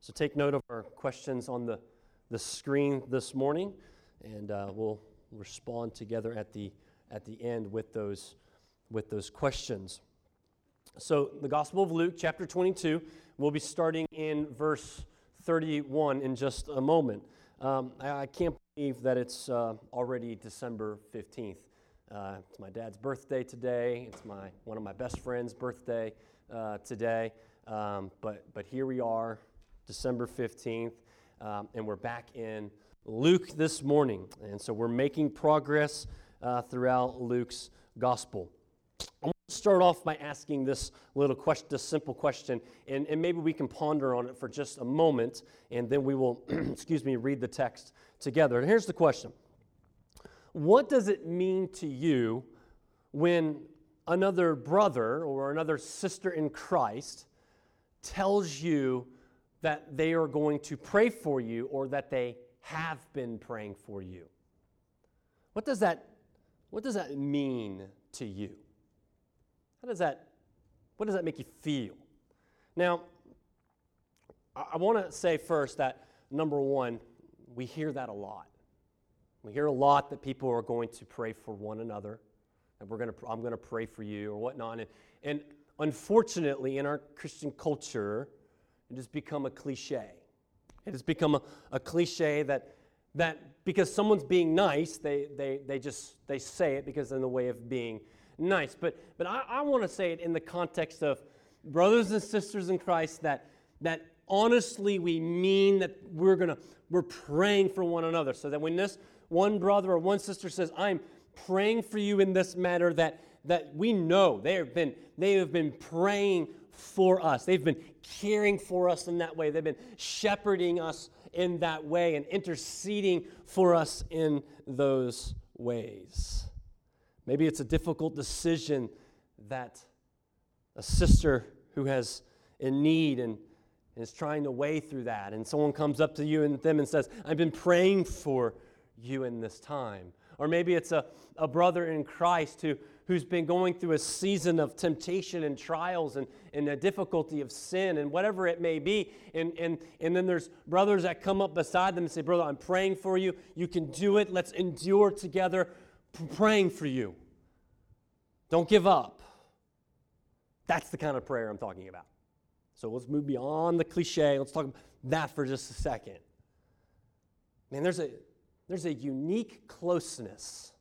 So take note of our questions on the, the screen this morning, and uh, we'll respond together at the, at the end with those, with those questions. So, the Gospel of Luke, chapter 22, we'll be starting in verse 31 in just a moment. Um, I, can't believe that it's uh, already December 15th. Uh, it's my dad's birthday today. It's my, one of my best friend's birthday uh, today. Um, but, but here we are, December 15th, um, and we're back in Luke this morning. And so we're making progress uh, throughout Luke's gospel. I want to start off by asking this little question, this simple question, and, and maybe we can ponder on it for just a moment, and then we will, excuse me, read the text together. And here's the question What does it mean to you when another brother or another sister in Christ tells you that they are going to pray for you or that they have been praying for you. What does that, what does that mean to you? How does that, what does that make you feel? Now, I, want to say first that number one, we hear that a lot. We hear a lot that people are going to pray for one another, and we're to, I'm going to pray for you or whatnot. And, and unfortunately, in our Christian culture, it has become a cliche. It has become a, a cliche that, that because someone's being nice, they, they, they just they say it because in the way of being nice. But, but I, I want to say it in the context of brothers and sisters in Christ that, that honestly we mean that we're gonna we're praying for one another. So that when this one brother or one sister says, I'm praying for you in this matter, that that we know they have been they have been praying for us. They've been caring for us in that way. They've been shepherding us in that way and interceding for us in those ways. Maybe it's a difficult decision that a sister who has in need and is trying to weigh through that, and someone comes up to you and them and says, I've been praying for you in this time. Or maybe it's a, a brother in Christ who who's been going through a season of temptation and trials and, and a difficulty of sin and whatever it may be. And, and, and then there's brothers that come up beside them and say, Brother, I'm praying for you. You can do it. Let's endure together, praying for you. Don't give up. That's the kind of prayer I'm talking about. So let's move beyond the cliche. Let's talk about that for just a second. Man, there's a, there's a unique closeness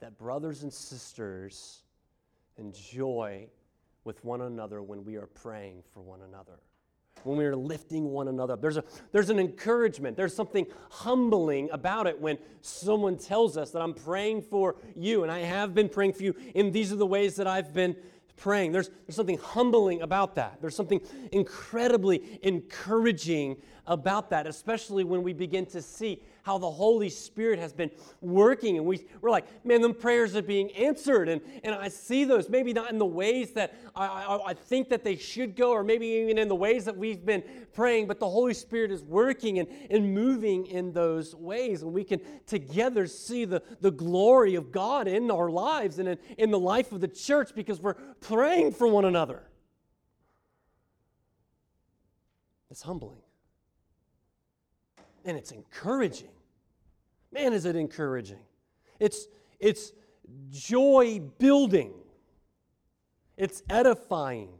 that brothers and sisters enjoy with one another when we are praying for one another when we are lifting one another up. There's, a, there's an encouragement. There's something humbling about it when someone tells us that I'm praying for you and I have been praying for you, and these are the ways that I've been praying. There's, there's something humbling about that. There's something incredibly encouraging about that, especially when we begin to see how the Holy Spirit has been working. And we, we're like, man, them prayers are being answered. And, and I see those, maybe not in the ways that I, I, I think that they should go, or maybe even in the ways that we've been praying, but the Holy Spirit is working and, and moving in those ways. And we can together see the, the glory of God in our lives and in, in the life of the church because we're praying for one another. It's humbling and it's encouraging. Man, is it encouraging. It's, it's joy building, it's edifying,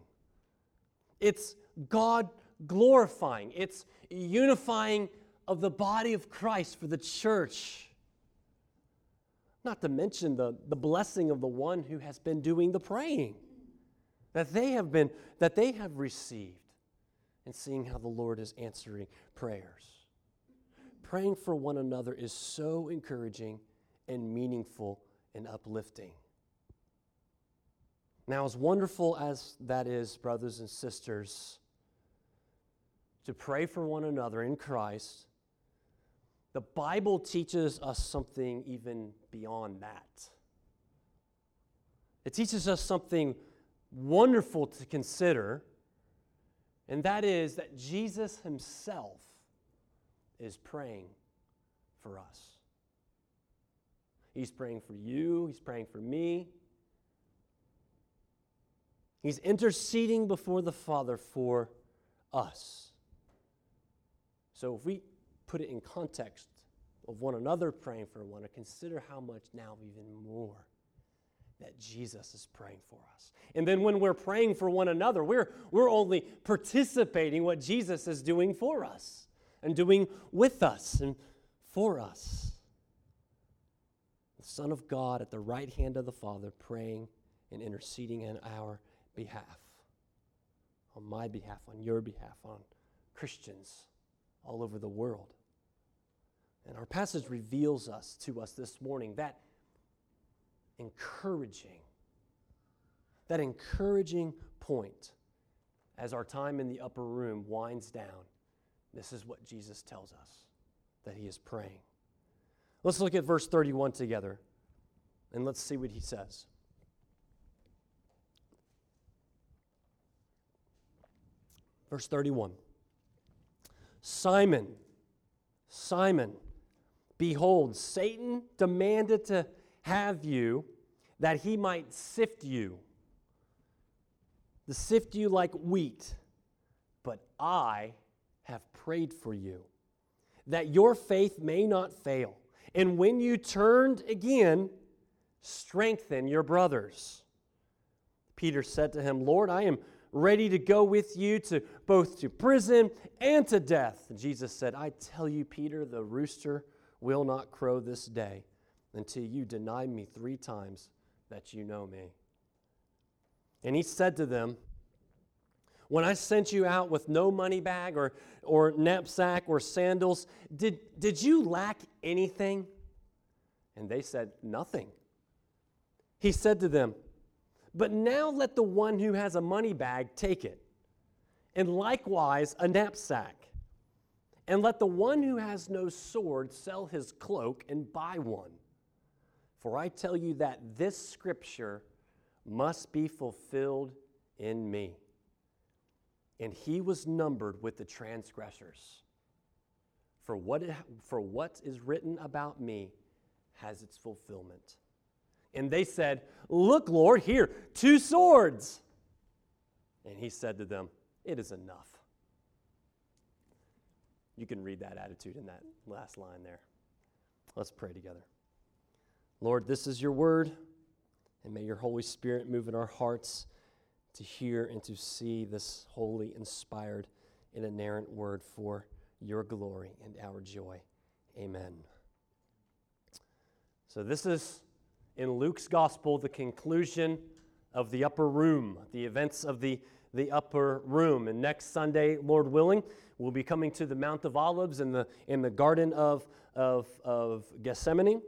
it's God glorifying, it's unifying of the body of Christ for the church. Not to mention the, the blessing of the one who has been doing the praying that they have been that they have received and seeing how the Lord is answering prayers praying for one another is so encouraging and meaningful and uplifting. Now, as wonderful as that is, brothers and sisters, to pray for one another in Christ, the Bible teaches us something even beyond that. It teaches us something wonderful to consider, and that is that Jesus himself is praying for us. He's praying for you, He's praying for me. He's interceding before the Father for us. So if we put it in context of one another praying for one, another, consider how much now even more that Jesus is praying for us. And then when we're praying for one another, we're, we're only participating what Jesus is doing for us and doing with us and for us. The Son of God at the right hand of the Father praying and interceding in our behalf, on my behalf, on your behalf, on Christians all over the world. And our passage reveals us to us this morning that encouraging, that encouraging point as our time in the upper room winds down. This is what Jesus tells us that he is praying. Let's look at verse 31 together and let's see what he says. Verse 31 Simon, Simon, behold, Satan demanded to have you that he might sift you, to sift you like wheat. But I have prayed for you, that your faith may not fail. And when you turned again, strengthen your brothers. Peter said to him, Lord, I am ready to go with you to both to prison and to death. And Jesus said, I tell you, Peter, the rooster will not crow this day until you deny me three times that you know me. And he said to them, When I sent you out with no money bag or, or knapsack or sandals, did, did you lack anything? And they said, Nothing. He said to them, but now let the one who has a money bag take it, and likewise a knapsack. And let the one who has no sword sell his cloak and buy one. For I tell you that this scripture must be fulfilled in me. And he was numbered with the transgressors. For what, for what is written about me has its fulfillment. And they said, Look, Lord, here, two swords. And he said to them, It is enough. You can read that attitude in that last line there. Let's pray together. Lord, this is your word, and may your Holy Spirit move in our hearts to hear and to see this holy, inspired, and inerrant word for your glory and our joy. Amen. So, this is in Luke's gospel the conclusion of the upper room, the events of the, the upper room. And next Sunday, Lord willing, we'll be coming to the Mount of Olives in the, in the Garden of, of, of Gethsemane.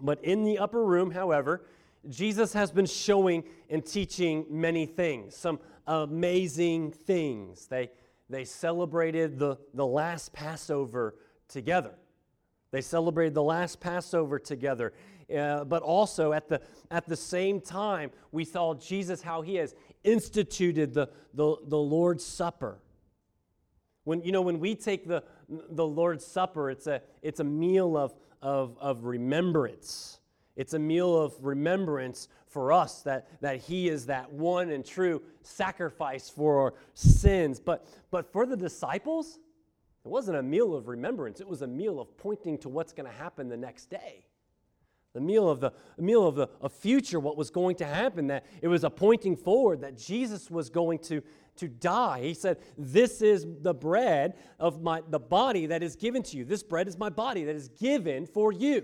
But in the upper room, however, Jesus has been showing and teaching many things, some amazing things. They, they celebrated the, the last Passover together. They celebrated the last Passover together. Uh, but also at the, at the same time, we saw Jesus how he has instituted the, the, the Lord's Supper. When, you know, when we take the, the Lord's Supper, it's a, it's a meal of, of, of remembrance. It's a meal of remembrance for us that, that He is that one and true sacrifice for our sins. But, but for the disciples, it wasn't a meal of remembrance, it was a meal of pointing to what's going to happen the next day. The meal of the meal of the a future what was going to happen that it was a pointing forward that jesus was going to to die. He said this is the bread of my the body that is given to you. This bread is my body that is given for you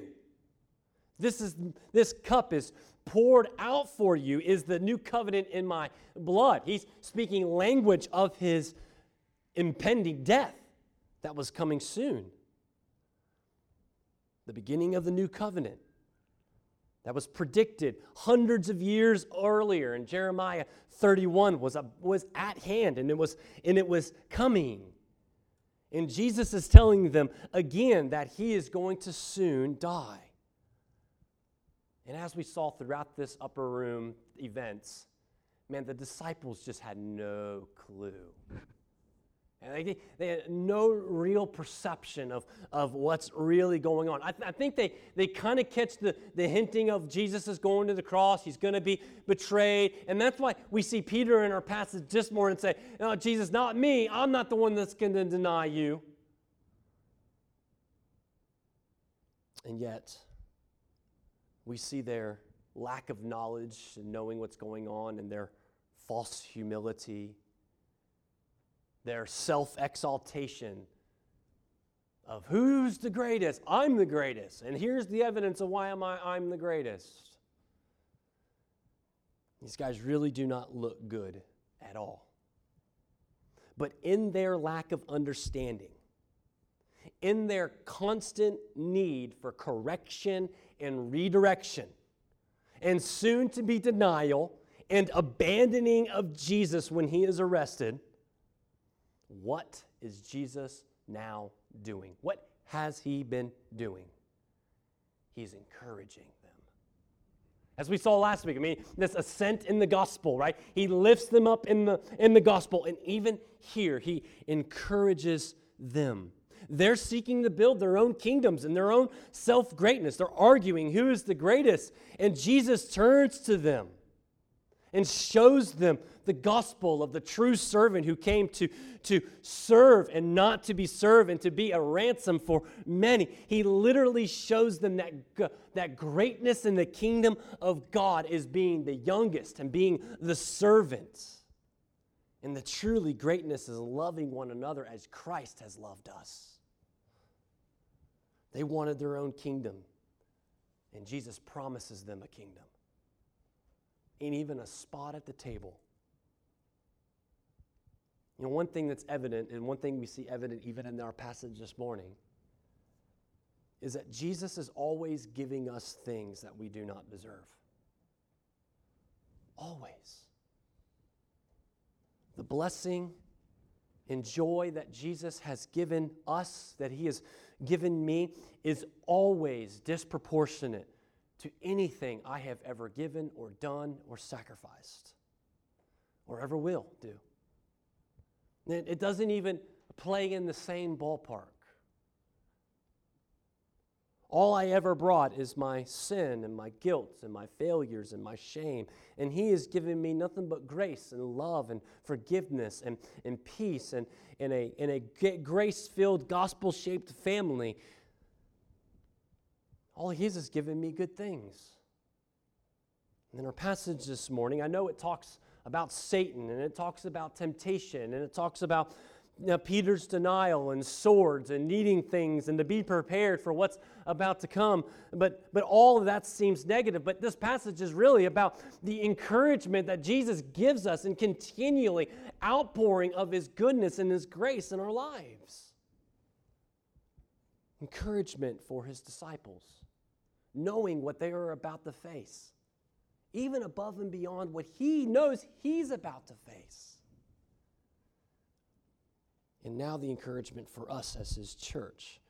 this is this cup is poured out for you is the new covenant in my blood he's speaking language of his impending death that was coming soon the beginning of the new covenant that was predicted hundreds of years earlier in Jeremiah 31 was, a, was at hand and it was, and it was coming. And Jesus is telling them again that he is going to soon die. And as we saw throughout this upper room events, man, the disciples just had no clue. And they, they had no real perception of, of what's really going on. I, th- I think they, they kind of catch the, the hinting of Jesus is going to the cross, he's going to be betrayed. And that's why we see Peter in our passage this morning say, No, Jesus, not me. I'm not the one that's going to deny you. And yet, we see their lack of knowledge and knowing what's going on and their false humility, their self exaltation of who's the greatest? I'm the greatest. And here's the evidence of why am I, I'm the greatest. These guys really do not look good at all. But in their lack of understanding, in their constant need for correction and redirection, and soon to be denial and abandoning of Jesus when he is arrested, what is Jesus now doing? What has he been doing? He's encouraging them. As we saw last week, I mean, this ascent in the gospel, right? He lifts them up in the, in the gospel, and even here, he encourages them. They're seeking to build their own kingdoms and their own self greatness. They're arguing who is the greatest. And Jesus turns to them and shows them the gospel of the true servant who came to, to serve and not to be served and to be a ransom for many. He literally shows them that, that greatness in the kingdom of God is being the youngest and being the servant. And the truly greatness is loving one another as Christ has loved us. They wanted their own kingdom, and Jesus promises them a kingdom and even a spot at the table. You know, one thing that's evident, and one thing we see evident even in our passage this morning, is that Jesus is always giving us things that we do not deserve. Always. The blessing and joy that Jesus has given us, that He has given me, is always disproportionate to anything I have ever given or done or sacrificed or ever will do. It doesn't even play in the same ballpark. All I ever brought is my sin and my guilt and my failures and my shame. And He has given me nothing but grace and love and forgiveness and, and peace and, and a, and a grace filled, gospel shaped family all He is is giving me good things. And in our passage this morning, I know it talks about Satan and it talks about temptation and it talks about Peter's denial and swords and needing things and to be prepared for what's about to come. But, but all of that seems negative. But this passage is really about the encouragement that Jesus gives us and continually outpouring of his goodness and his grace in our lives. Encouragement for his disciples knowing what they are about to face, even above and beyond what he knows he's about to face. And now the encouragement for us as his church.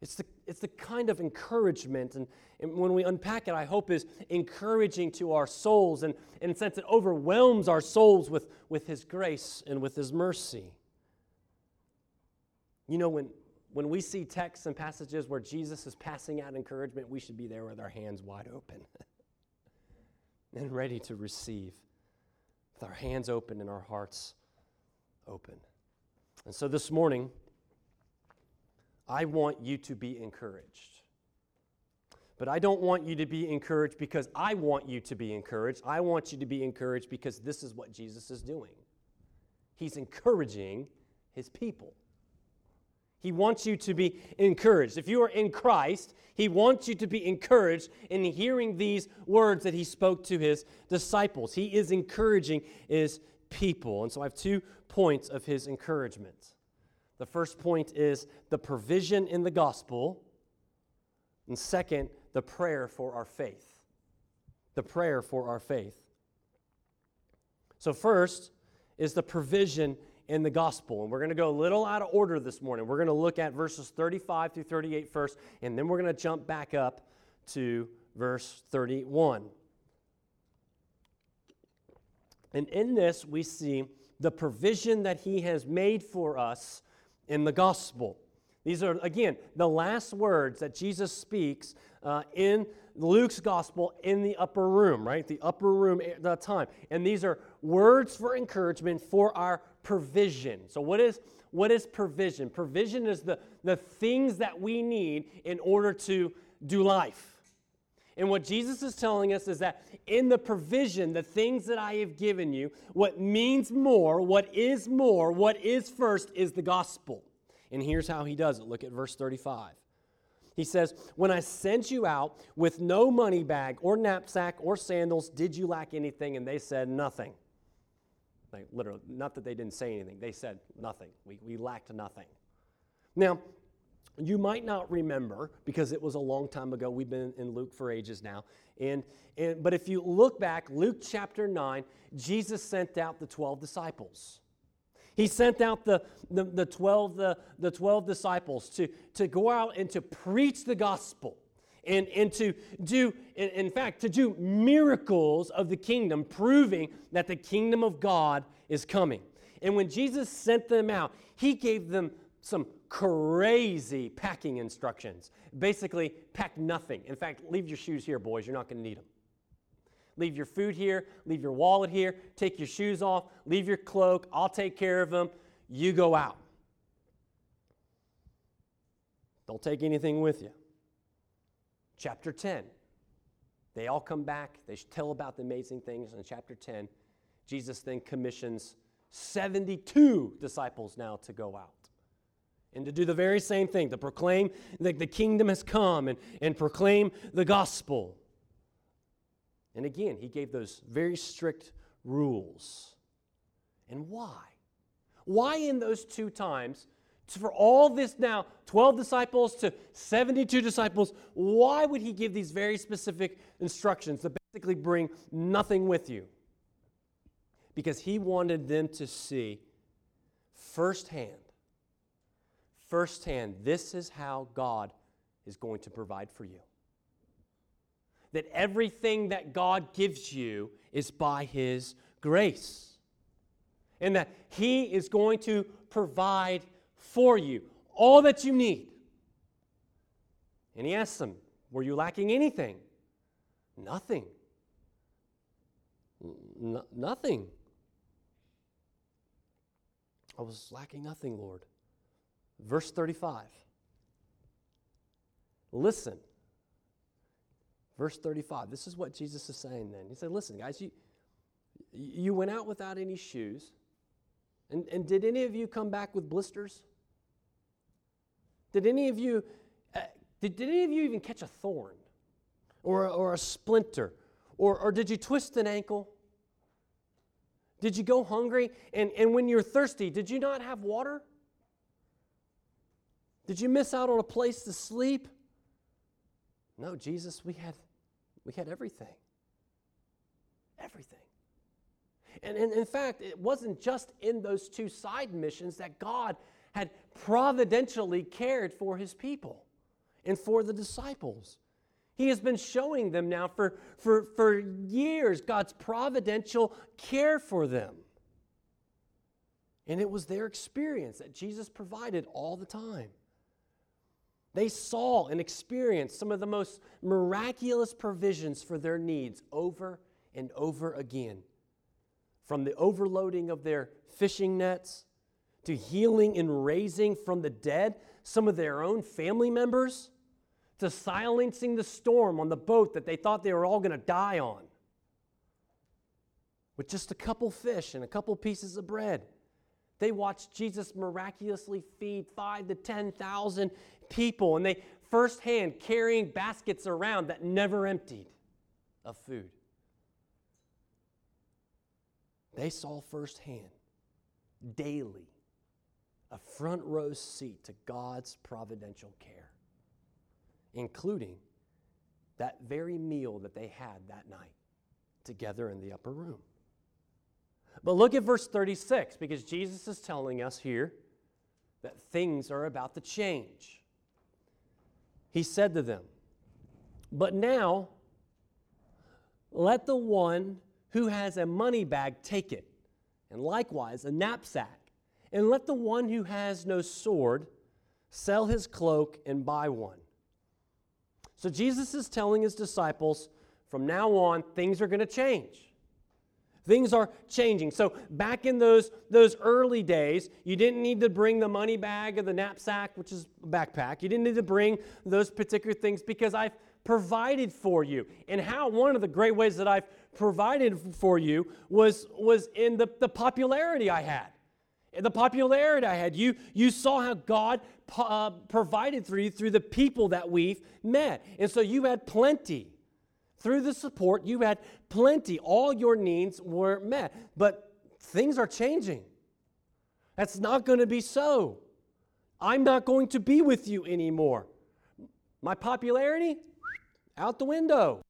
It's the, it's the kind of encouragement, and, and when we unpack it, I hope is encouraging to our souls, and in a sense, it overwhelms our souls with, with his grace and with his mercy. You know, when, when we see texts and passages where Jesus is passing out encouragement, we should be there with our hands wide open and ready to receive, with our hands open and our hearts open. And so this morning, I want you to be encouraged. But I don't want you to be encouraged because I want you to be encouraged. I want you to be encouraged because this is what Jesus is doing. He's encouraging his people. He wants you to be encouraged. If you are in Christ, He wants you to be encouraged in hearing these words that He spoke to His disciples. He is encouraging His people. And so I have two points of His encouragement. The first point is the provision in the gospel, and second, the prayer for our faith. The prayer for our faith. So, first is the provision in the gospel. And we're going to go a little out of order this morning. We're going to look at verses 35 through 38 first, and then we're going to jump back up to verse 31. And in this, we see the provision that he has made for us in the gospel. These are, again, the last words that Jesus speaks uh, in Luke's gospel in the upper room, right? The upper room at the time. And these are words for encouragement for our provision. So, what is, what is provision? Provision is the, the things that we need in order to do life. And what Jesus is telling us is that in the provision, the things that I have given you, what means more, what is more, what is first is the gospel. And here's how he does it. Look at verse 35. He says, When I sent you out with no money bag or knapsack or sandals, did you lack anything? And they said, Nothing. Like, literally, not that they didn't say anything, they said nothing. We, we lacked nothing. Now, you might not remember because it was a long time ago. We've been in Luke for ages now. And, and, but if you look back, Luke chapter 9, Jesus sent out the 12 disciples. He sent out the, the, the, 12, the, the 12 disciples to, to go out and to preach the gospel and, and to do, in, in fact, to do miracles of the kingdom, proving that the kingdom of God is coming. And when Jesus sent them out, he gave them some crazy packing instructions. Basically, pack nothing. In fact, leave your shoes here, boys. You're not going to need them. Leave your food here, leave your wallet here, take your shoes off, leave your cloak. I'll take care of them. You go out. Don't take anything with you. Chapter 10. They all come back. They tell about the amazing things. In chapter 10, Jesus then commissions 72 disciples now to go out and to do the very same thing to proclaim that the kingdom has come and, and proclaim the gospel. And again, he gave those very strict rules. And why? Why in those two times, for all this now, 12 disciples to 72 disciples, why would he give these very specific instructions to basically bring nothing with you? Because he wanted them to see firsthand firsthand this is how God is going to provide for you. That everything that God gives you is by His grace. And that He is going to provide for you all that you need. And He asks them, Were you lacking anything? Nothing. N- nothing. I was lacking nothing, Lord. Verse 35. Listen. Verse 35. This is what Jesus is saying then. He said, Listen, guys, you, you went out without any shoes. And, and did any of you come back with blisters? Did any of you, uh, did, did any of you even catch a thorn or, or a splinter? Or, or did you twist an ankle? Did you go hungry? And, and when you're thirsty, did you not have water? Did you miss out on a place to sleep? No, Jesus, we had, we had everything. Everything. And, and in fact, it wasn't just in those two side missions that God had providentially cared for his people and for the disciples. He has been showing them now for, for, for years God's providential care for them. And it was their experience that Jesus provided all the time. They saw and experienced some of the most miraculous provisions for their needs over and over again. From the overloading of their fishing nets to healing and raising from the dead some of their own family members to silencing the storm on the boat that they thought they were all going to die on with just a couple fish and a couple pieces of bread. They watched Jesus miraculously feed five to 10,000 people, and they firsthand carrying baskets around that never emptied of food. They saw firsthand, daily, a front row seat to God's providential care, including that very meal that they had that night together in the upper room. But look at verse 36 because Jesus is telling us here that things are about to change he said to them, But now let the one who has a money bag take it, and likewise a knapsack, and let the one who has no sword sell his cloak and buy one. So Jesus is telling his disciples from now on, things are going to change. Things are changing. So back in those, those early days, you didn't need to bring the money bag or the knapsack, which is a backpack. You didn't need to bring those particular things because I've provided for you. And how one of the great ways that I've provided for you was, was in the, the popularity I had. The popularity I had. You, you saw how God uh, provided for you through the people that we've met. And so you had plenty. Through the support, you had plenty. All your needs were met. But things are changing. That's not going to be so. I'm not going to be with you anymore. My popularity, out the window.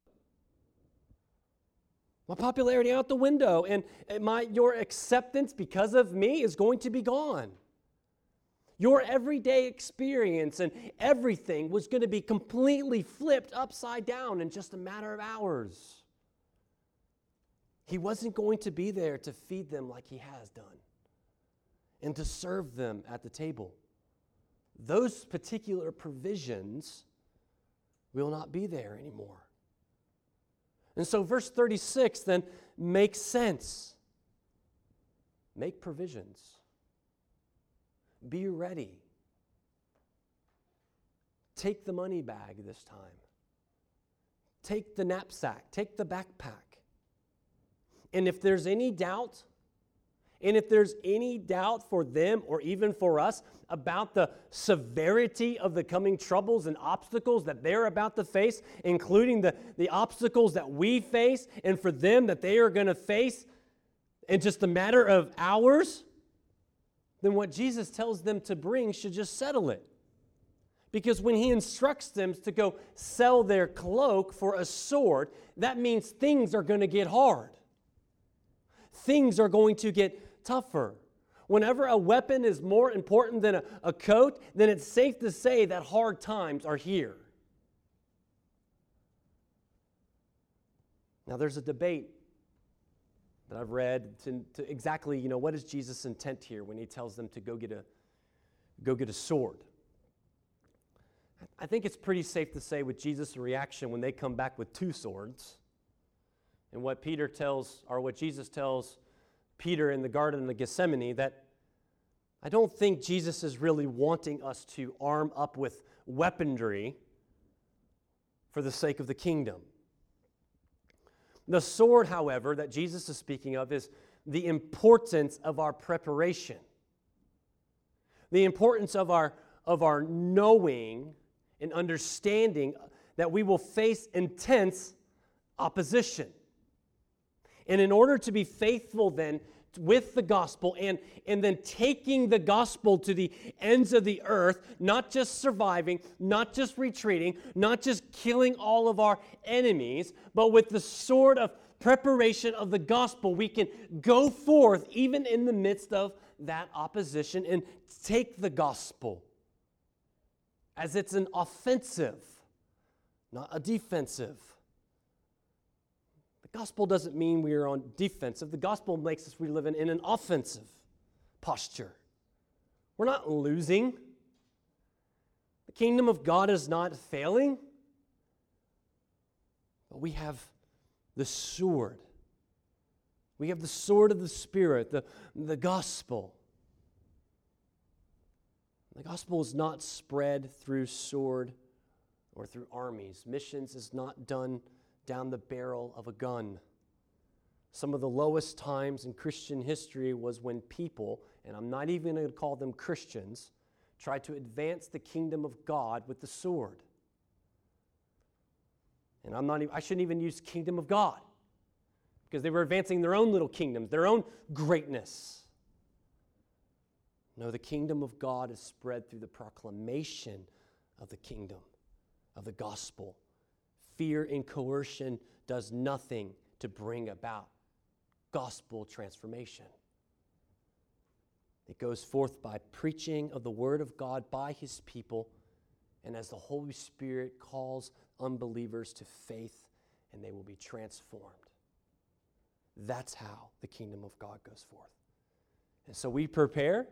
My popularity out the window, and my, your acceptance because of me is going to be gone. Your everyday experience and everything was going to be completely flipped upside down in just a matter of hours. He wasn't going to be there to feed them like he has done and to serve them at the table. Those particular provisions will not be there anymore. And so, verse 36 then makes sense. Make provisions. Be ready. Take the money bag this time. Take the knapsack. Take the backpack. And if there's any doubt, and if there's any doubt for them or even for us about the severity of the coming troubles and obstacles that they're about to face, including the, the obstacles that we face, and for them that they are going to face in just a matter of hours, then what Jesus tells them to bring should just settle it. Because when he instructs them to go sell their cloak for a sword, that means things are going to get hard. Things are going to get tougher. Whenever a weapon is more important than a, a coat, then it's safe to say that hard times are here. Now, there's a debate that I've read to, to exactly, you know, what is Jesus' intent here when he tells them to go get a, go get a sword? I think it's pretty safe to say with Jesus' reaction when they come back with two swords, and what Peter tells, or what Jesus tells Peter in the Garden of Gethsemane, that I don't think Jesus is really wanting us to arm up with weaponry for the sake of the kingdom. The sword, however, that Jesus is speaking of is the importance of our preparation, the importance of our, of our knowing and understanding that we will face intense opposition. And in order to be faithful, then, with the gospel and, and then taking the gospel to the ends of the earth, not just surviving, not just retreating, not just killing all of our enemies, but with the sword of preparation of the gospel, we can go forth even in the midst of that opposition and take the gospel as it's an offensive, not a defensive. The gospel doesn't mean we are on defensive. The gospel makes us we live in, in an offensive posture. We're not losing. The kingdom of God is not failing. But we have the sword. We have the sword of the Spirit, the, the gospel. The gospel is not spread through sword or through armies. Missions is not done down the barrel of a gun. Some of the lowest times in Christian history was when people, and I'm not even going to call them Christians, tried to advance the kingdom of God with the sword. And I'm not even, I shouldn't even use kingdom of God because they were advancing their own little kingdoms, their own greatness. No, the kingdom of God is spread through the proclamation of the kingdom, of the gospel fear and coercion does nothing to bring about gospel transformation. It goes forth by preaching of the word of God by his people, and as the Holy Spirit calls unbelievers to faith, and they will be transformed. That's how the kingdom of God goes forth. And so we prepare,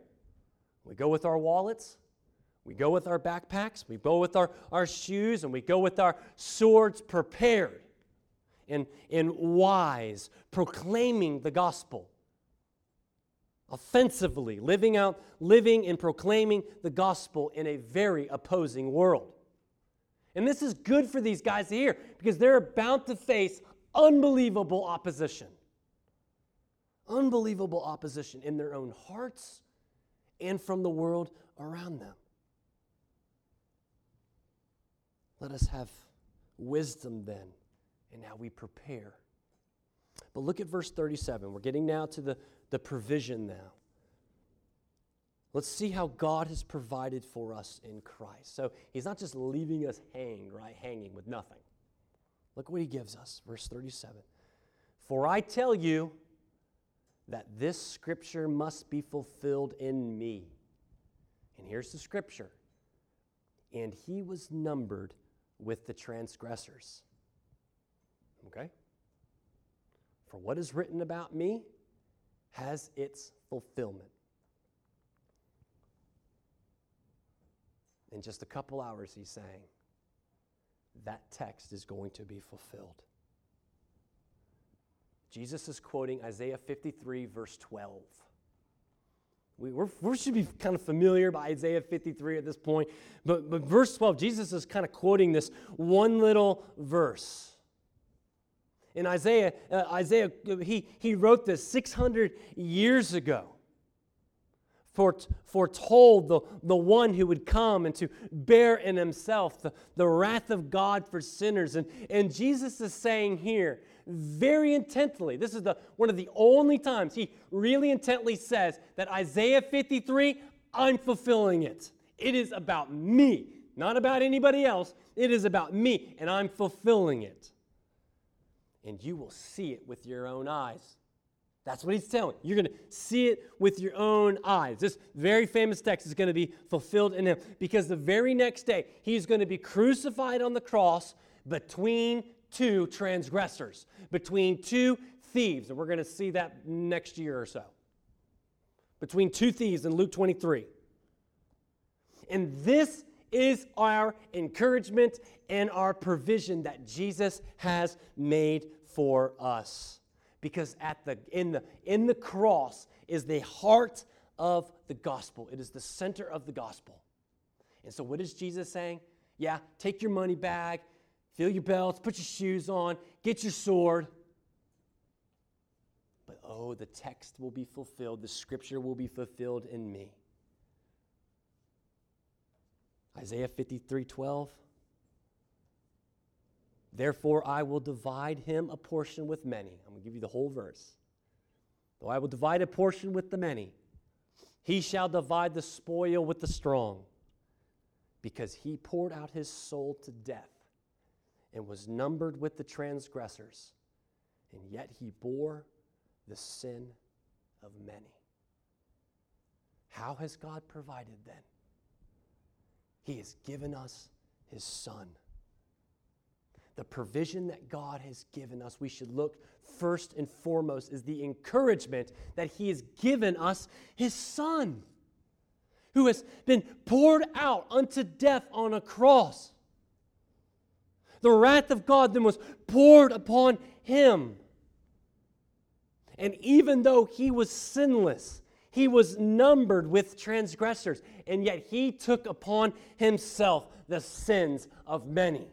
we go with our wallets, we go with our backpacks, we go with our, our shoes, and we go with our swords prepared. and, and wise, proclaiming the gospel. Offensively, living out, living and proclaiming the gospel in a very opposing world. And this is good for these guys hear because they're about to face unbelievable opposition. Unbelievable opposition in their own hearts and from the world around them. Let us have wisdom then in how we prepare. But look at verse 37. We're getting now to the, the provision now. Let's see how God has provided for us in Christ. So he's not just leaving us hanging, right? Hanging with nothing. Look what he gives us. Verse 37. For I tell you that this scripture must be fulfilled in me. And here's the scripture. And he was numbered with the transgressors. Okay? For what is written about me has its fulfillment. In just a couple hours, he's saying, that text is going to be fulfilled. Jesus is quoting Isaiah 53, verse 12. We, we should be kind of familiar by Isaiah 53 at this point, but, but verse 12, Jesus is kind of quoting this one little verse. In Isaiah, uh, Isaiah he, he wrote this 600 years ago foretold the, the one who would come and to bear in himself the, the wrath of God for sinners. And, and Jesus is saying here, very intently, this is the, one of the only times he really intently says that Isaiah 53, I'm fulfilling it. It is about me, not about anybody else. It is about me, and I'm fulfilling it. And you will see it with your own eyes. That's what he's telling. You're going to see it with your own eyes. This very famous text is going to be fulfilled in him because the very next day he's going to be crucified on the cross between two transgressors, between two thieves. And we're going to see that next year or so. Between two thieves in Luke 23. And this is our encouragement and our provision that Jesus has made for us because at the, in, the, in the cross is the heart of the gospel. It is the center of the gospel. And so, what is Jesus saying? Yeah, take your money bag, fill your belts, put your shoes on, get your sword. But oh, the text will be fulfilled, the scripture will be fulfilled in me. Isaiah 53 12. Therefore, I will divide him a portion with many. I'm going to give you the whole verse. Though I will divide a portion with the many, he shall divide the spoil with the strong, because he poured out his soul to death and was numbered with the transgressors, and yet he bore the sin of many. How has God provided then? He has given us his Son the provision that God has given us, we should look first and foremost is the encouragement that He has given us His Son, who has been poured out unto death on a cross. The wrath of God then was poured upon Him. And even though He was sinless, he was numbered with transgressors, and yet he took upon himself the sins of many.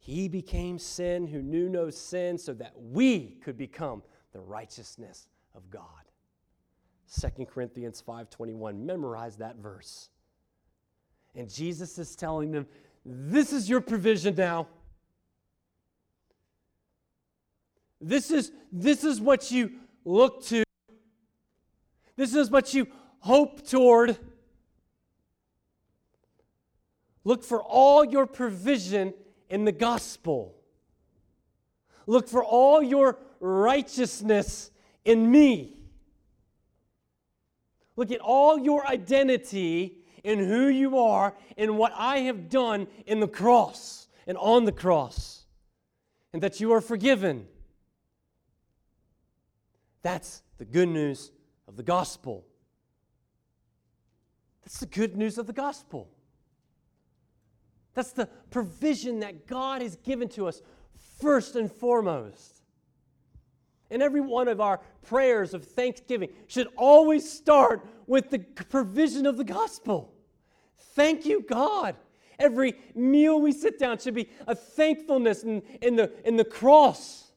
He became sin who knew no sin so that we could become the righteousness of God. 2 Corinthians 5:21 memorize that verse. And Jesus is telling them, this is your provision now. This is this is what you look to. This is what you hope toward. Look for all your provision in the gospel. Look for all your righteousness in me. Look at all your identity in who you are and what I have done in the cross and on the cross, and that you are forgiven. That's the good news of the gospel. That's the good news of the gospel. That's the provision that God has given to us first and foremost. And every one of our prayers of thanksgiving should always start with the provision of the gospel. Thank you, God. Every meal we sit down should be a thankfulness in, in, the, in the cross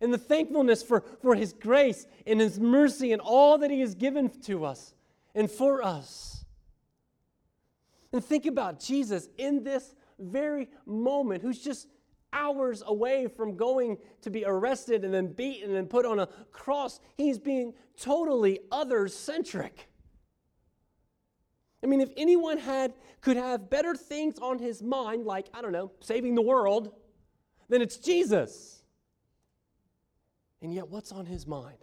and the thankfulness for, for His grace and His mercy and all that He has given to us and for us. And think about Jesus in this very moment, who's just hours away from going to be arrested and then beaten and put on a cross. He's being totally other centric. I mean, if anyone had could have better things on his mind, like, I don't know, saving the world, then it's Jesus. And yet, what's on his mind?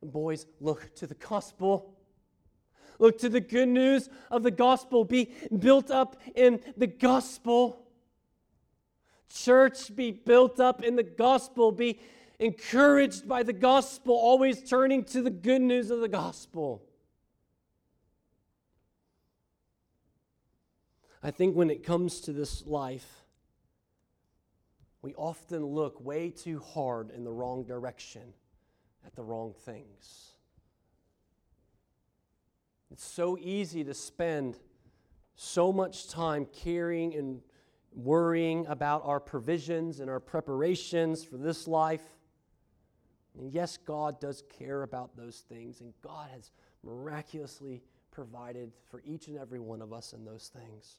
Boys, look to the gospel. Look to the good news of the gospel. Be built up in the gospel. Church, be built up in the gospel. Be encouraged by the gospel, always turning to the good news of the gospel. I think when it comes to this life, we often look way too hard in the wrong direction at the wrong things. It's so easy to spend so much time caring and worrying about our provisions and our preparations for this life. And yes, God does care about those things, and God has miraculously provided for each and every one of us in those things.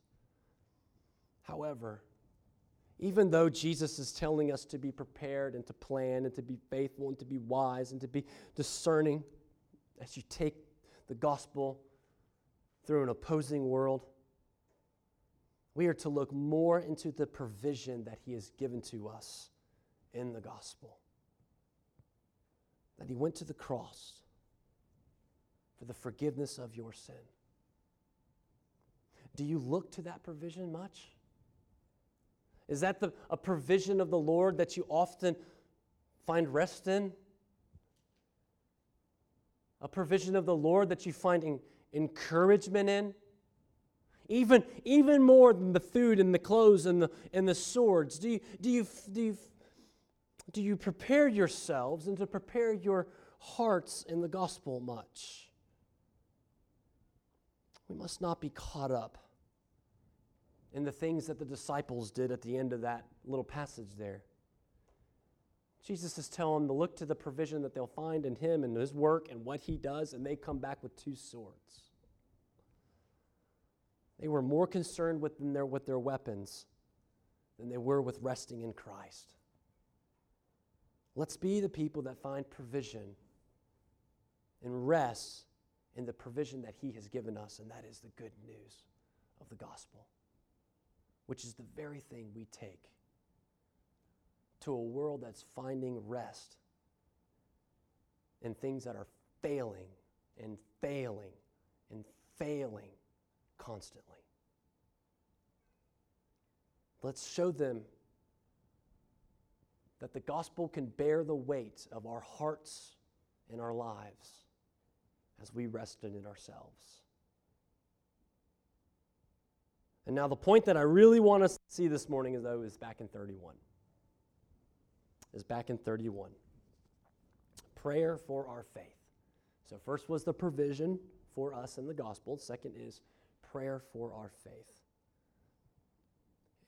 However, even though Jesus is telling us to be prepared and to plan and to be faithful and to be wise and to be discerning as you take the gospel through an opposing world, we are to look more into the provision that He has given to us in the gospel. That He went to the cross for the forgiveness of your sin. Do you look to that provision much? Is that the, a provision of the Lord that you often find rest in? A provision of the Lord that you find in, encouragement in? Even, even more than the food and the clothes and the, and the swords. Do you, do, you, do, you, do you prepare yourselves and to prepare your hearts in the gospel much? We must not be caught up in the things that the disciples did at the end of that little passage there. Jesus is telling them to look to the provision that they'll find in him and his work and what he does, and they come back with two swords. They were more concerned with their, with their weapons than they were with resting in Christ. Let's be the people that find provision and rest in the provision that he has given us, and that is the good news of the gospel which is the very thing we take to a world that's finding rest in things that are failing and failing and failing constantly. Let's show them that the gospel can bear the weight of our hearts and our lives as we rest in it ourselves. And now the point that I really want us to see this morning is though is back in 31. Is back in 31. Prayer for our faith. So first was the provision for us in the gospel. Second is prayer for our faith.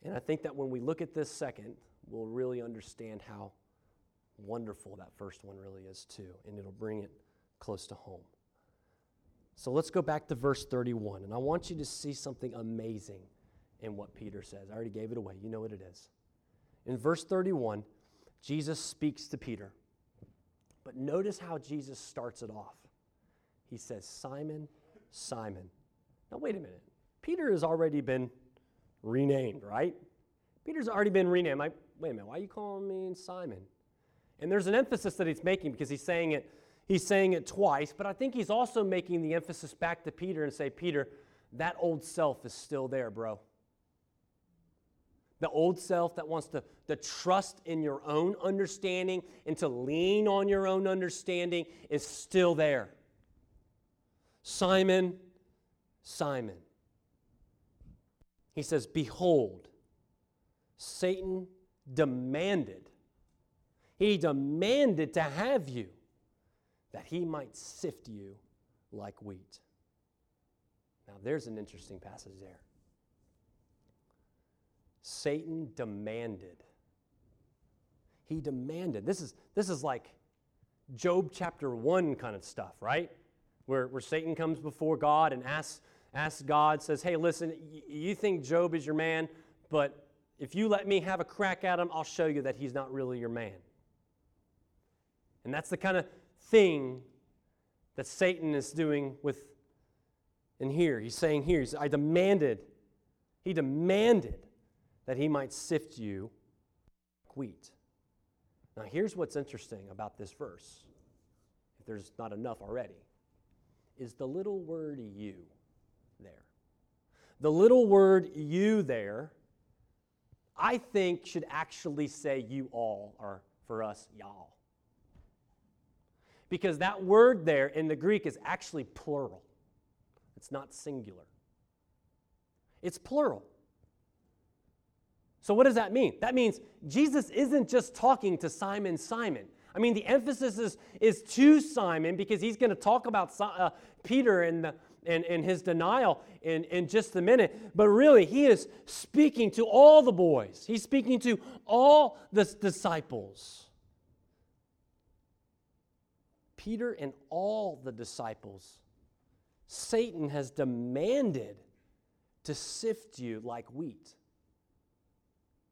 And I think that when we look at this second, we'll really understand how wonderful that first one really is too, and it'll bring it close to home. So let's go back to verse 31, and I want you to see something amazing in what Peter says. I already gave it away. You know what it is. In verse 31, Jesus speaks to Peter. But notice how Jesus starts it off. He says, Simon, Simon. Now, wait a minute. Peter has already been renamed, right? Peter's already been renamed. Wait a minute, why are you calling me Simon? And there's an emphasis that he's making because he's saying it he's saying it twice, but I think he's also making the emphasis back to Peter and say, Peter, that old self is still there, bro. The old self that wants to, to trust in your own understanding and to lean on your own understanding is still there. Simon, Simon. He says, Behold, Satan demanded, he demanded to have you that he might sift you like wheat. Now, there's an interesting passage there. Satan demanded. He demanded. This is, this is like Job chapter 1 kind of stuff, right? Where, where Satan comes before God and asks, asks God, says, Hey, listen, you think Job is your man, but if you let me have a crack at him, I'll show you that he's not really your man. And that's the kind of thing that Satan is doing with in here. He's saying here, he's, I demanded, he demanded that he might sift you like wheat. Now, here's what's interesting about this verse, if there's not enough already, is the little word you there. The little word you there, I think, should actually say you all, or for us, y'all. Because that word there in the Greek is actually plural, it's not singular. It's plural. So, what does that mean? That means Jesus isn't just talking to Simon, Simon. I mean, the emphasis is, is to Simon because he's going to talk about uh, Peter and, the, and, and his denial in, in just a minute. But really, he is speaking to all the boys, he's speaking to all the disciples. Peter and all the disciples, Satan has demanded to sift you like wheat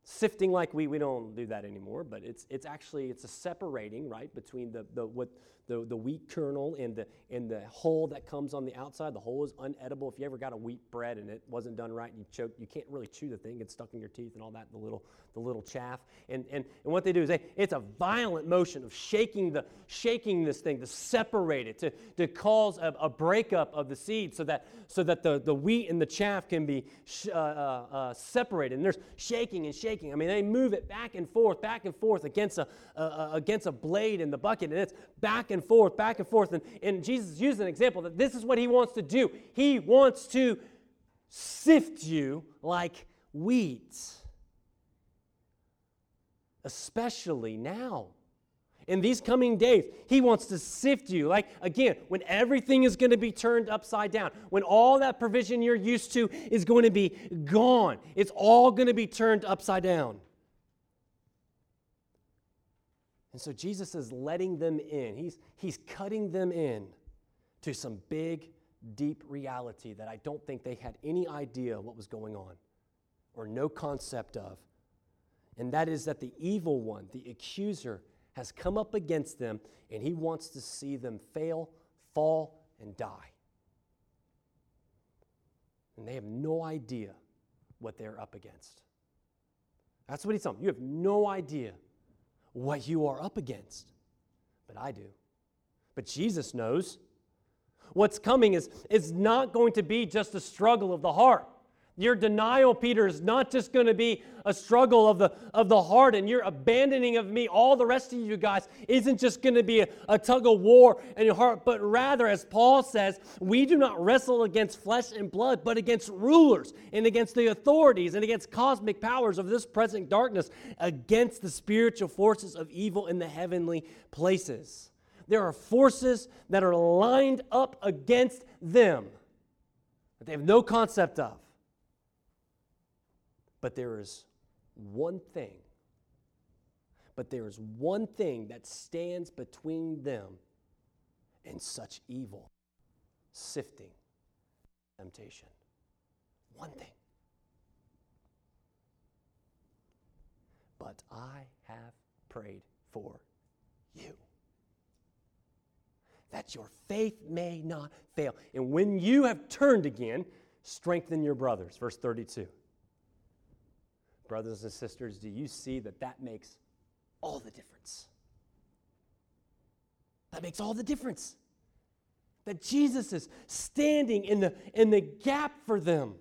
sifting like we we don't do that anymore but it's it's actually it's a separating right between the the what the, the wheat kernel and the and the hull that comes on the outside the hull is unedible. If you ever got a wheat bread and it wasn't done right and you choke you can't really chew the thing it's stuck in your teeth and all that the little the little chaff. And and, and what they do is they it's a violent motion of shaking the shaking this thing to separate it to, to cause a, a breakup of the seed so that so that the, the wheat and the chaff can be sh- uh, uh, uh, separated. And there's shaking and shaking. I mean, they move it back and forth, back and forth against a, uh, against a blade in the bucket, and it's back and forth, back and forth. And, and Jesus used an example that this is what he wants to do. He wants to sift you like wheat, especially now in these coming days. He wants to sift you. Like, again, when everything is going to be turned upside down, when all that provision you're used to is going to be gone, it's all going to be turned upside down. And so Jesus is letting them in. He's, he's cutting them in to some big, deep reality that I don't think they had any idea what was going on or no concept of. And that is that the evil one, the accuser, has come up against them, and he wants to see them fail, fall, and die. And they have no idea what they're up against. That's what he's telling them. You have no idea what you are up against, but I do. But Jesus knows. What's coming is, is not going to be just a struggle of the heart. Your denial, Peter, is not just going to be a struggle of the, of the heart, and your abandoning of me, all the rest of you guys, isn't just going to be a, a tug of war in your heart, but rather, as Paul says, we do not wrestle against flesh and blood, but against rulers and against the authorities and against cosmic powers of this present darkness, against the spiritual forces of evil in the heavenly places. There are forces that are lined up against them that they have no concept of. But there is one thing, but there is one thing that stands between them and such evil, sifting, temptation. One thing. But I have prayed for you that your faith may not fail. And when you have turned again, strengthen your brothers. Verse 32. Brothers and sisters, do you see that that makes all the difference? That makes all the difference. That Jesus is standing in the, in the gap for them.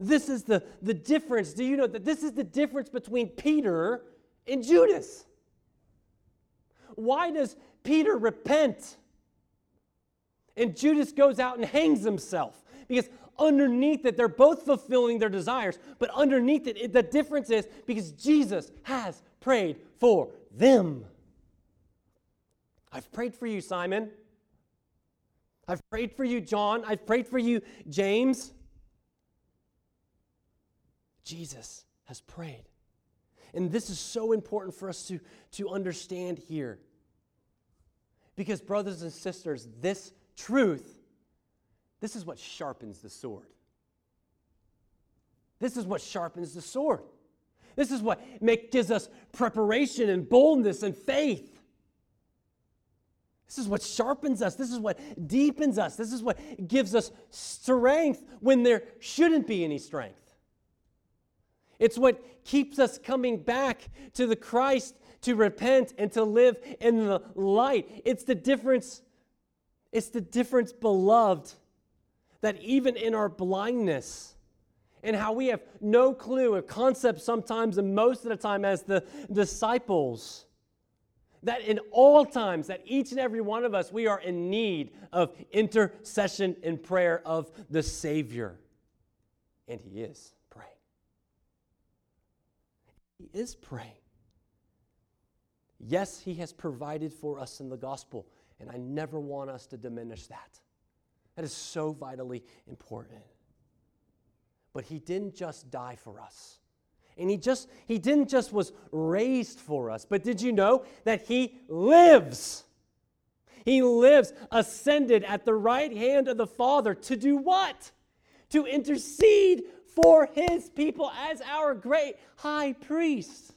This is the, the difference. Do you know that this is the difference between Peter and Judas? Why does Peter repent? And Judas goes out and hangs himself Because underneath it, they're both fulfilling their desires, but underneath it, it the difference is because Jesus has prayed for them. I've prayed for you, Simon. I've prayed for you, John. I've prayed for you, James. Jesus has prayed. And this is so important for us to, to understand here. Because, brothers and sisters, this truth, this is what sharpens the sword. This is what sharpens the sword. This is what make, gives us preparation and boldness and faith. This is what sharpens us. This is what deepens us. This is what gives us strength when there shouldn't be any strength. It's what keeps us coming back to the Christ to repent and to live in the light. It's the difference. It's the difference, beloved, that even in our blindness and how we have no clue, a concept sometimes and most of the time as the disciples, that in all times, that each and every one of us, we are in need of intercession and prayer of the Savior. And He is praying. He is praying. Yes, He has provided for us in the gospel, and I never want us to diminish that. That is so vitally important. But He didn't just die for us. And he just he didn't just was raised for us, but did you know that he lives? He lives ascended at the right hand of the Father to do what? To intercede for his people as our great high priest.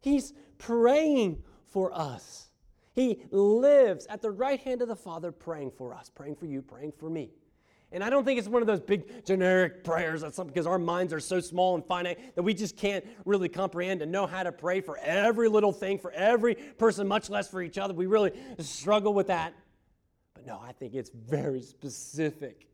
He's praying for us. He lives at the right hand of the Father, praying for us, praying for you, praying for me. And I don't think it's one of those big generic prayers that's because our minds are so small and finite that we just can't really comprehend and know how to pray for every little thing, for every person, much less for each other. We really struggle with that. But no, I think it's very specific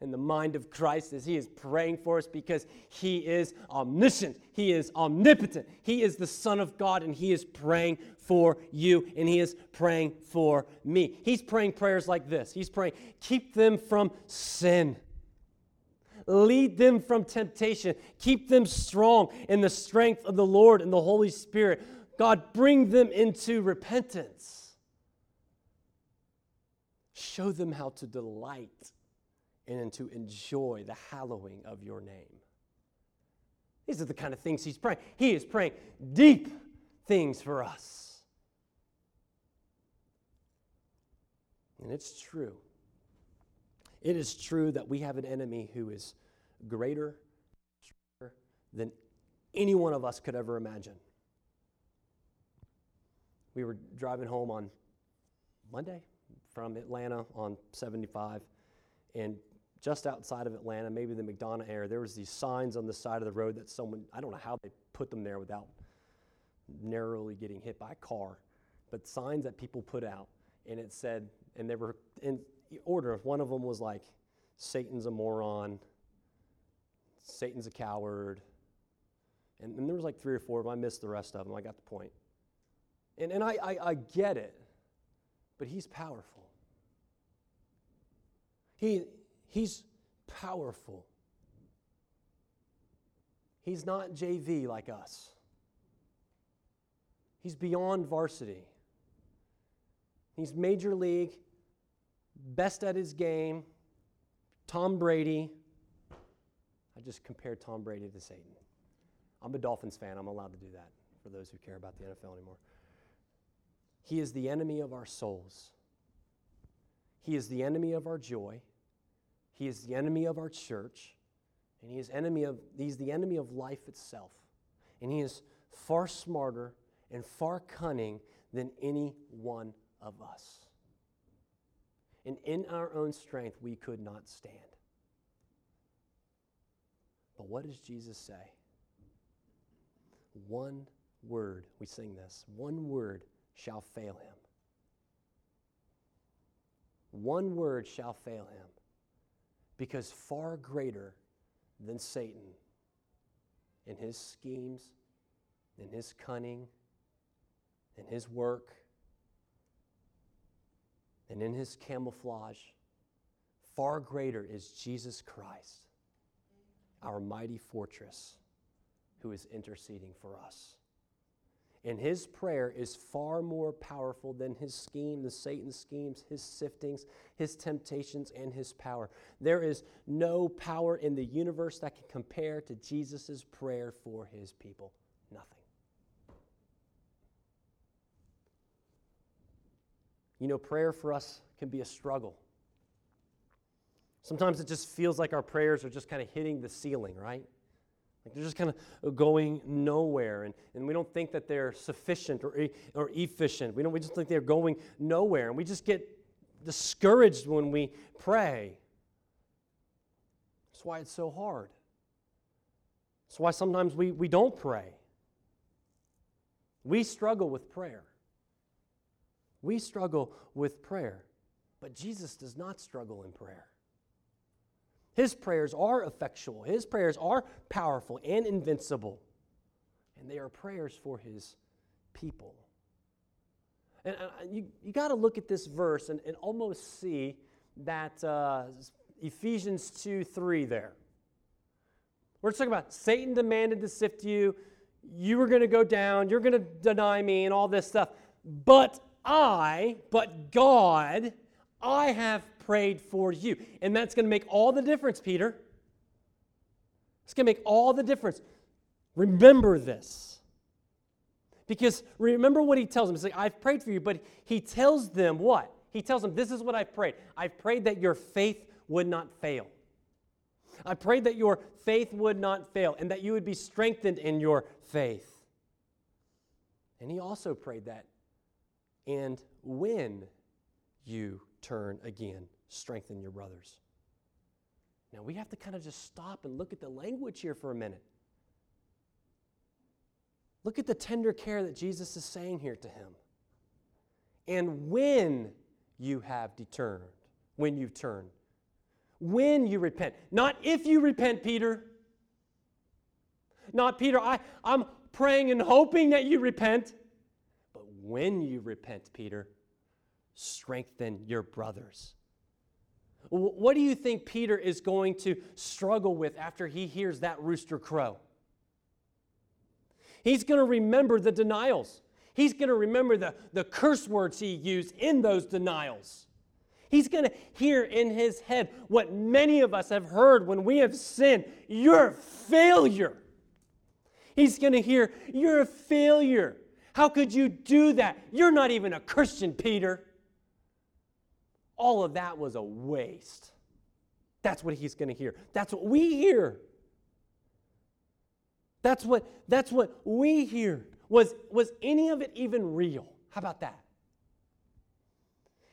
in the mind of Christ as He is praying for us because He is omniscient, He is omnipotent, He is the Son of God, and He is praying for you, and He is praying for me. He's praying prayers like this He's praying, keep them from sin. Lead them from temptation. Keep them strong in the strength of the Lord and the Holy Spirit. God, bring them into repentance. Show them how to delight and to enjoy the hallowing of your name. These are the kind of things he's praying. He is praying deep things for us. And it's true. It is true that we have an enemy who is greater than any one of us could ever imagine. We were driving home on Monday from Atlanta on 75, and just outside of Atlanta, maybe the McDonough area, there was these signs on the side of the road that someone, I don't know how they put them there without narrowly getting hit by a car, but signs that people put out. And it said, and they were in order. One of them was like, Satan's a moron, Satan's a coward. And, and there was like three or four of them. I missed the rest of them. I got the point. And, and I, I, I get it, but he's powerful. He, He's powerful. He's not JV like us. He's beyond varsity. He's major league, best at his game. Tom Brady. I just compared Tom Brady to Satan. I'm a Dolphins fan. I'm allowed to do that for those who care about the NFL anymore. He is the enemy of our souls. He is the enemy of our joy. He is the enemy of our church, and he is enemy of he's the enemy of life itself. And he is far smarter and far cunning than any one of us. And in our own strength, we could not stand. But what does Jesus say? One word, we sing this, one word shall fail him. One word shall fail him because far greater than Satan in his schemes, in his cunning, in his work, and in his camouflage, Far greater is Jesus Christ, our mighty fortress, who is interceding for us. And his prayer is far more powerful than his scheme, the Satan's schemes, his siftings, his temptations, and his power. There is no power in the universe that can compare to Jesus' prayer for his people. Nothing. You know, prayer for us can be a struggle. Sometimes it just feels like our prayers are just kind of hitting the ceiling, right? Like they're just kind of going nowhere, and, and we don't think that they're sufficient or, or efficient. We, don't, we just think they're going nowhere, and we just get discouraged when we pray. That's why it's so hard. That's why sometimes we, we don't pray. We struggle with prayer. We struggle with prayer, but Jesus does not struggle in prayer. His prayers are effectual, His prayers are powerful and invincible, and they are prayers for His people. And uh, you, you got to look at this verse and, and almost see that uh, Ephesians 2 3 there. We're talking about Satan demanded to sift you. You were going to go down. You're going to deny me and all this stuff. But I, but God, I have prayed for you. And that's going to make all the difference, Peter. It's going to make all the difference. Remember this. Because remember what he tells them. He's like, I've prayed for you, but he tells them what? He tells them, This is what I've prayed. I've prayed that your faith would not fail. I prayed that your faith would not fail and that you would be strengthened in your faith. And he also prayed that. And when you turn again, strengthen your brothers. Now we have to kind of just stop and look at the language here for a minute. Look at the tender care that Jesus is saying here to him. And when you have determined, when you've turned, when you repent, not if you repent, Peter. Not, Peter, I, I'm praying and hoping that you repent. But when you repent, Peter, strengthen your brothers. What do you think Peter is going to struggle with after he hears that rooster crow? He's going to remember the denials. He's going to remember the, the curse words he used in those denials. He's going to hear in his head what many of us have heard when we have sinned You're a failure. He's going to hear, You're a failure. How could you do that? You're not even a Christian, Peter all of that was a waste. That's what he's going to hear. That's what we hear. That's what, that's what we hear. Was, was any of it even real? How about that?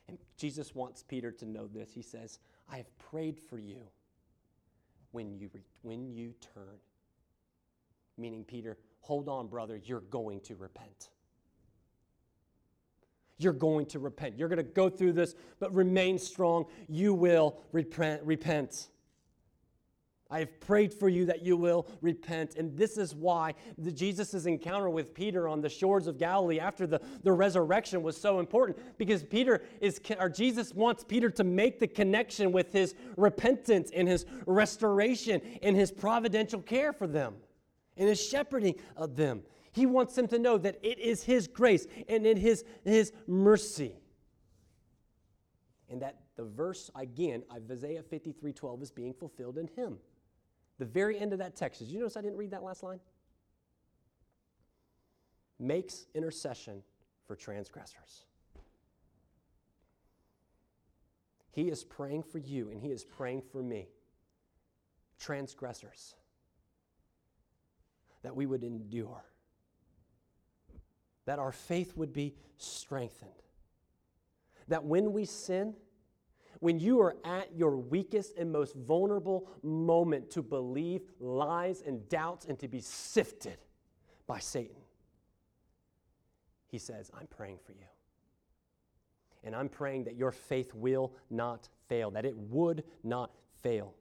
And Jesus wants Peter to know this. He says, I have prayed for you when you, when you turn. Meaning, Peter, hold on, brother, you're going to repent. You're going to repent. You're going to go through this, but remain strong. You will repent. repent. I have prayed for you that you will repent. And this is why Jesus' encounter with Peter on the shores of Galilee after the, the resurrection was so important. Because Peter is, or Jesus wants Peter to make the connection with his repentance and his restoration and his providential care for them and his shepherding of them. He wants them to know that it is His grace and in His, His mercy. And that the verse, again, Isaiah 53 12, is being fulfilled in Him. The very end of that text, did you notice I didn't read that last line? Makes intercession for transgressors. He is praying for you and He is praying for me, transgressors, that we would endure that our faith would be strengthened. That when we sin, when you are at your weakest and most vulnerable moment to believe lies and doubts and to be sifted by Satan, he says, I'm praying for you. And I'm praying that your faith will not fail, that it would not fail,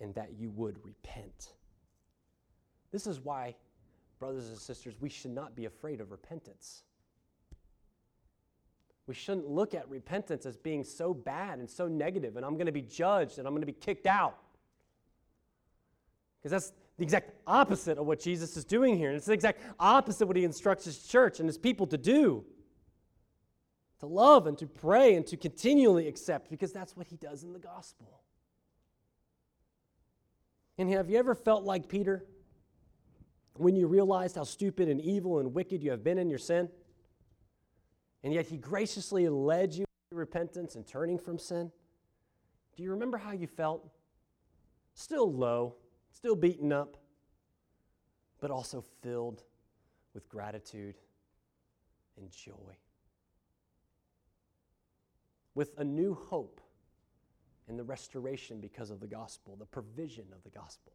and that you would repent. This is why brothers and sisters, we should not be afraid of repentance. We shouldn't look at repentance as being so bad and so negative, and I'm going to be judged and I'm going to be kicked out. Because that's the exact opposite of what Jesus is doing here. And it's the exact opposite of what he instructs his church and his people to do to love and to pray and to continually accept, because that's what he does in the gospel. And have you ever felt like Peter when you realized how stupid and evil and wicked you have been in your sin? And yet he graciously led you to repentance and turning from sin? Do you remember how you felt? Still low, still beaten up, but also filled with gratitude and joy. With a new hope in the restoration because of the gospel, the provision of the gospel.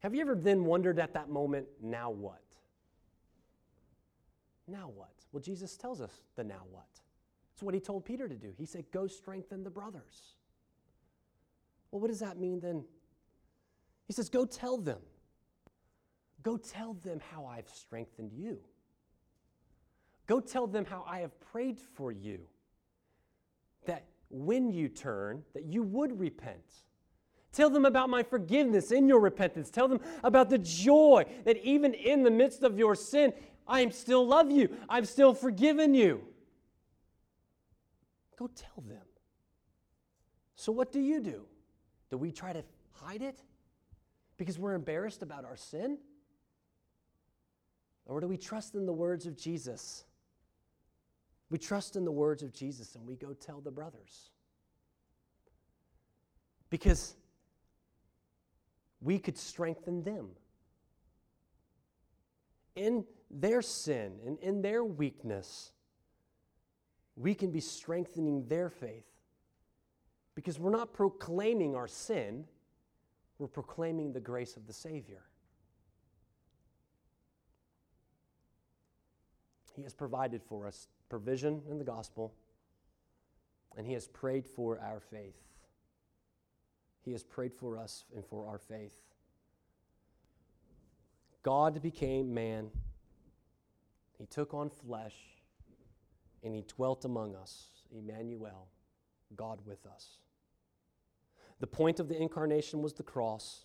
Have you ever then wondered at that moment, now what? Now what? Well, Jesus tells us the now what. It's what he told Peter to do. He said, Go strengthen the brothers. Well, what does that mean then? He says, Go tell them. Go tell them how I've strengthened you. Go tell them how I have prayed for you. That when you turn, that you would repent. Tell them about my forgiveness in your repentance. Tell them about the joy that even in the midst of your sin, I still love you. I've still forgiven you. Go tell them. So, what do you do? Do we try to hide it because we're embarrassed about our sin? Or do we trust in the words of Jesus? We trust in the words of Jesus and we go tell the brothers. Because we could strengthen them in their sin and in their weakness. We can be strengthening their faith because we're not proclaiming our sin, we're proclaiming the grace of the Savior. He has provided for us provision in the gospel, and He has prayed for our faith. He has prayed for us and for our faith. God became man, He took on flesh, and He dwelt among us, Emmanuel, God with us. The point of the incarnation was the cross,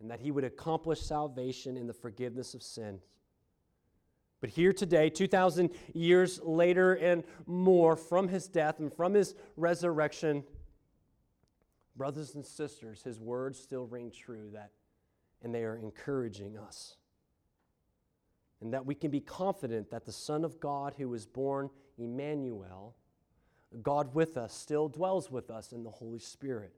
and that he would accomplish salvation in the forgiveness of sins. But here today, 2,000 years later and more from his death and from his resurrection, brothers and sisters, his words still ring true that, and they are encouraging us. And that we can be confident that the Son of God who was born Emmanuel, God with us, still dwells with us in the Holy Spirit.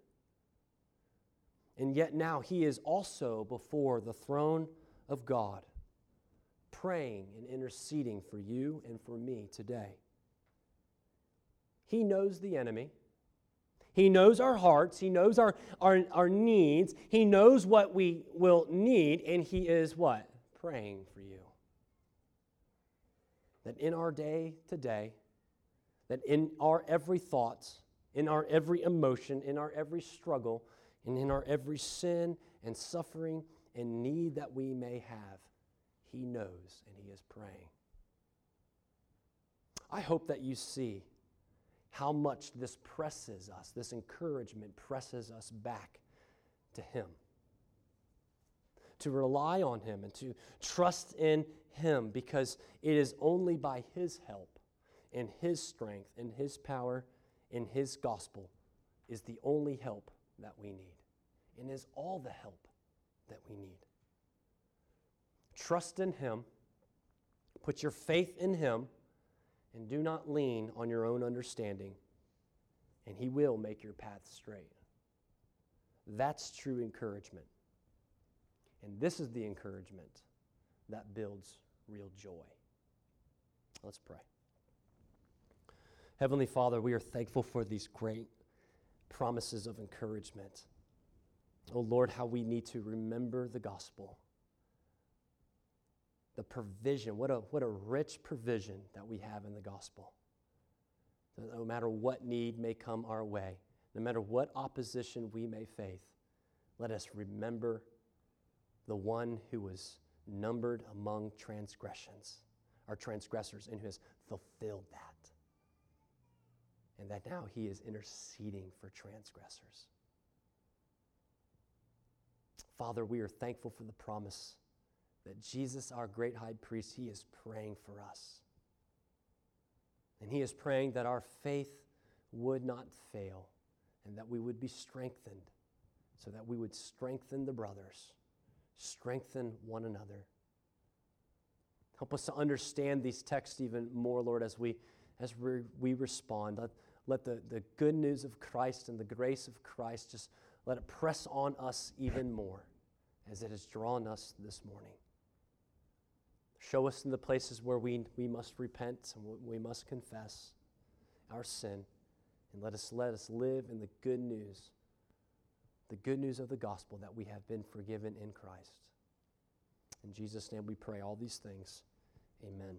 And yet now he is also before the throne of God, praying and interceding for you and for me today. He knows the enemy. He knows our hearts. He knows our, our, our needs. He knows what we will need. And He is what? Praying for you. That in our day today, that in our every thought, in our every emotion, in our every struggle, and in our every sin and suffering and need that we may have, He knows and He is praying. I hope that you see how much this presses us, this encouragement presses us back to Him. To rely on Him and to trust in Him because it is only by His help and His strength and His power in His gospel is the only help that we need and is all the help that we need. Trust in Him, put your faith in Him, and do not lean on your own understanding, and He will make your path straight. That's true encouragement. And this is the encouragement that builds real joy. Let's pray. Heavenly Father, we are thankful for these great promises of encouragement. Oh Lord, how we need to remember the gospel. The provision, what a, what a rich provision that we have in the gospel. No matter what need may come our way, no matter what opposition we may face, let us remember the one who was numbered among transgressions, our transgressors, and who has fulfilled that. And that now he is interceding for transgressors. Father, we are thankful for the promise that Jesus, our great high priest, he is praying for us. And he is praying that our faith would not fail and that we would be strengthened so that we would strengthen the brothers, strengthen one another. Help us to understand these texts even more, Lord, as we, as we, we respond. Let, let the, the good news of Christ and the grace of Christ just let it press on us even more as it has drawn us this morning. Show us in the places where we, we must repent and we must confess our sin. And let us let us live in the good news, the good news of the gospel that we have been forgiven in Christ. In Jesus' name we pray all these things. Amen.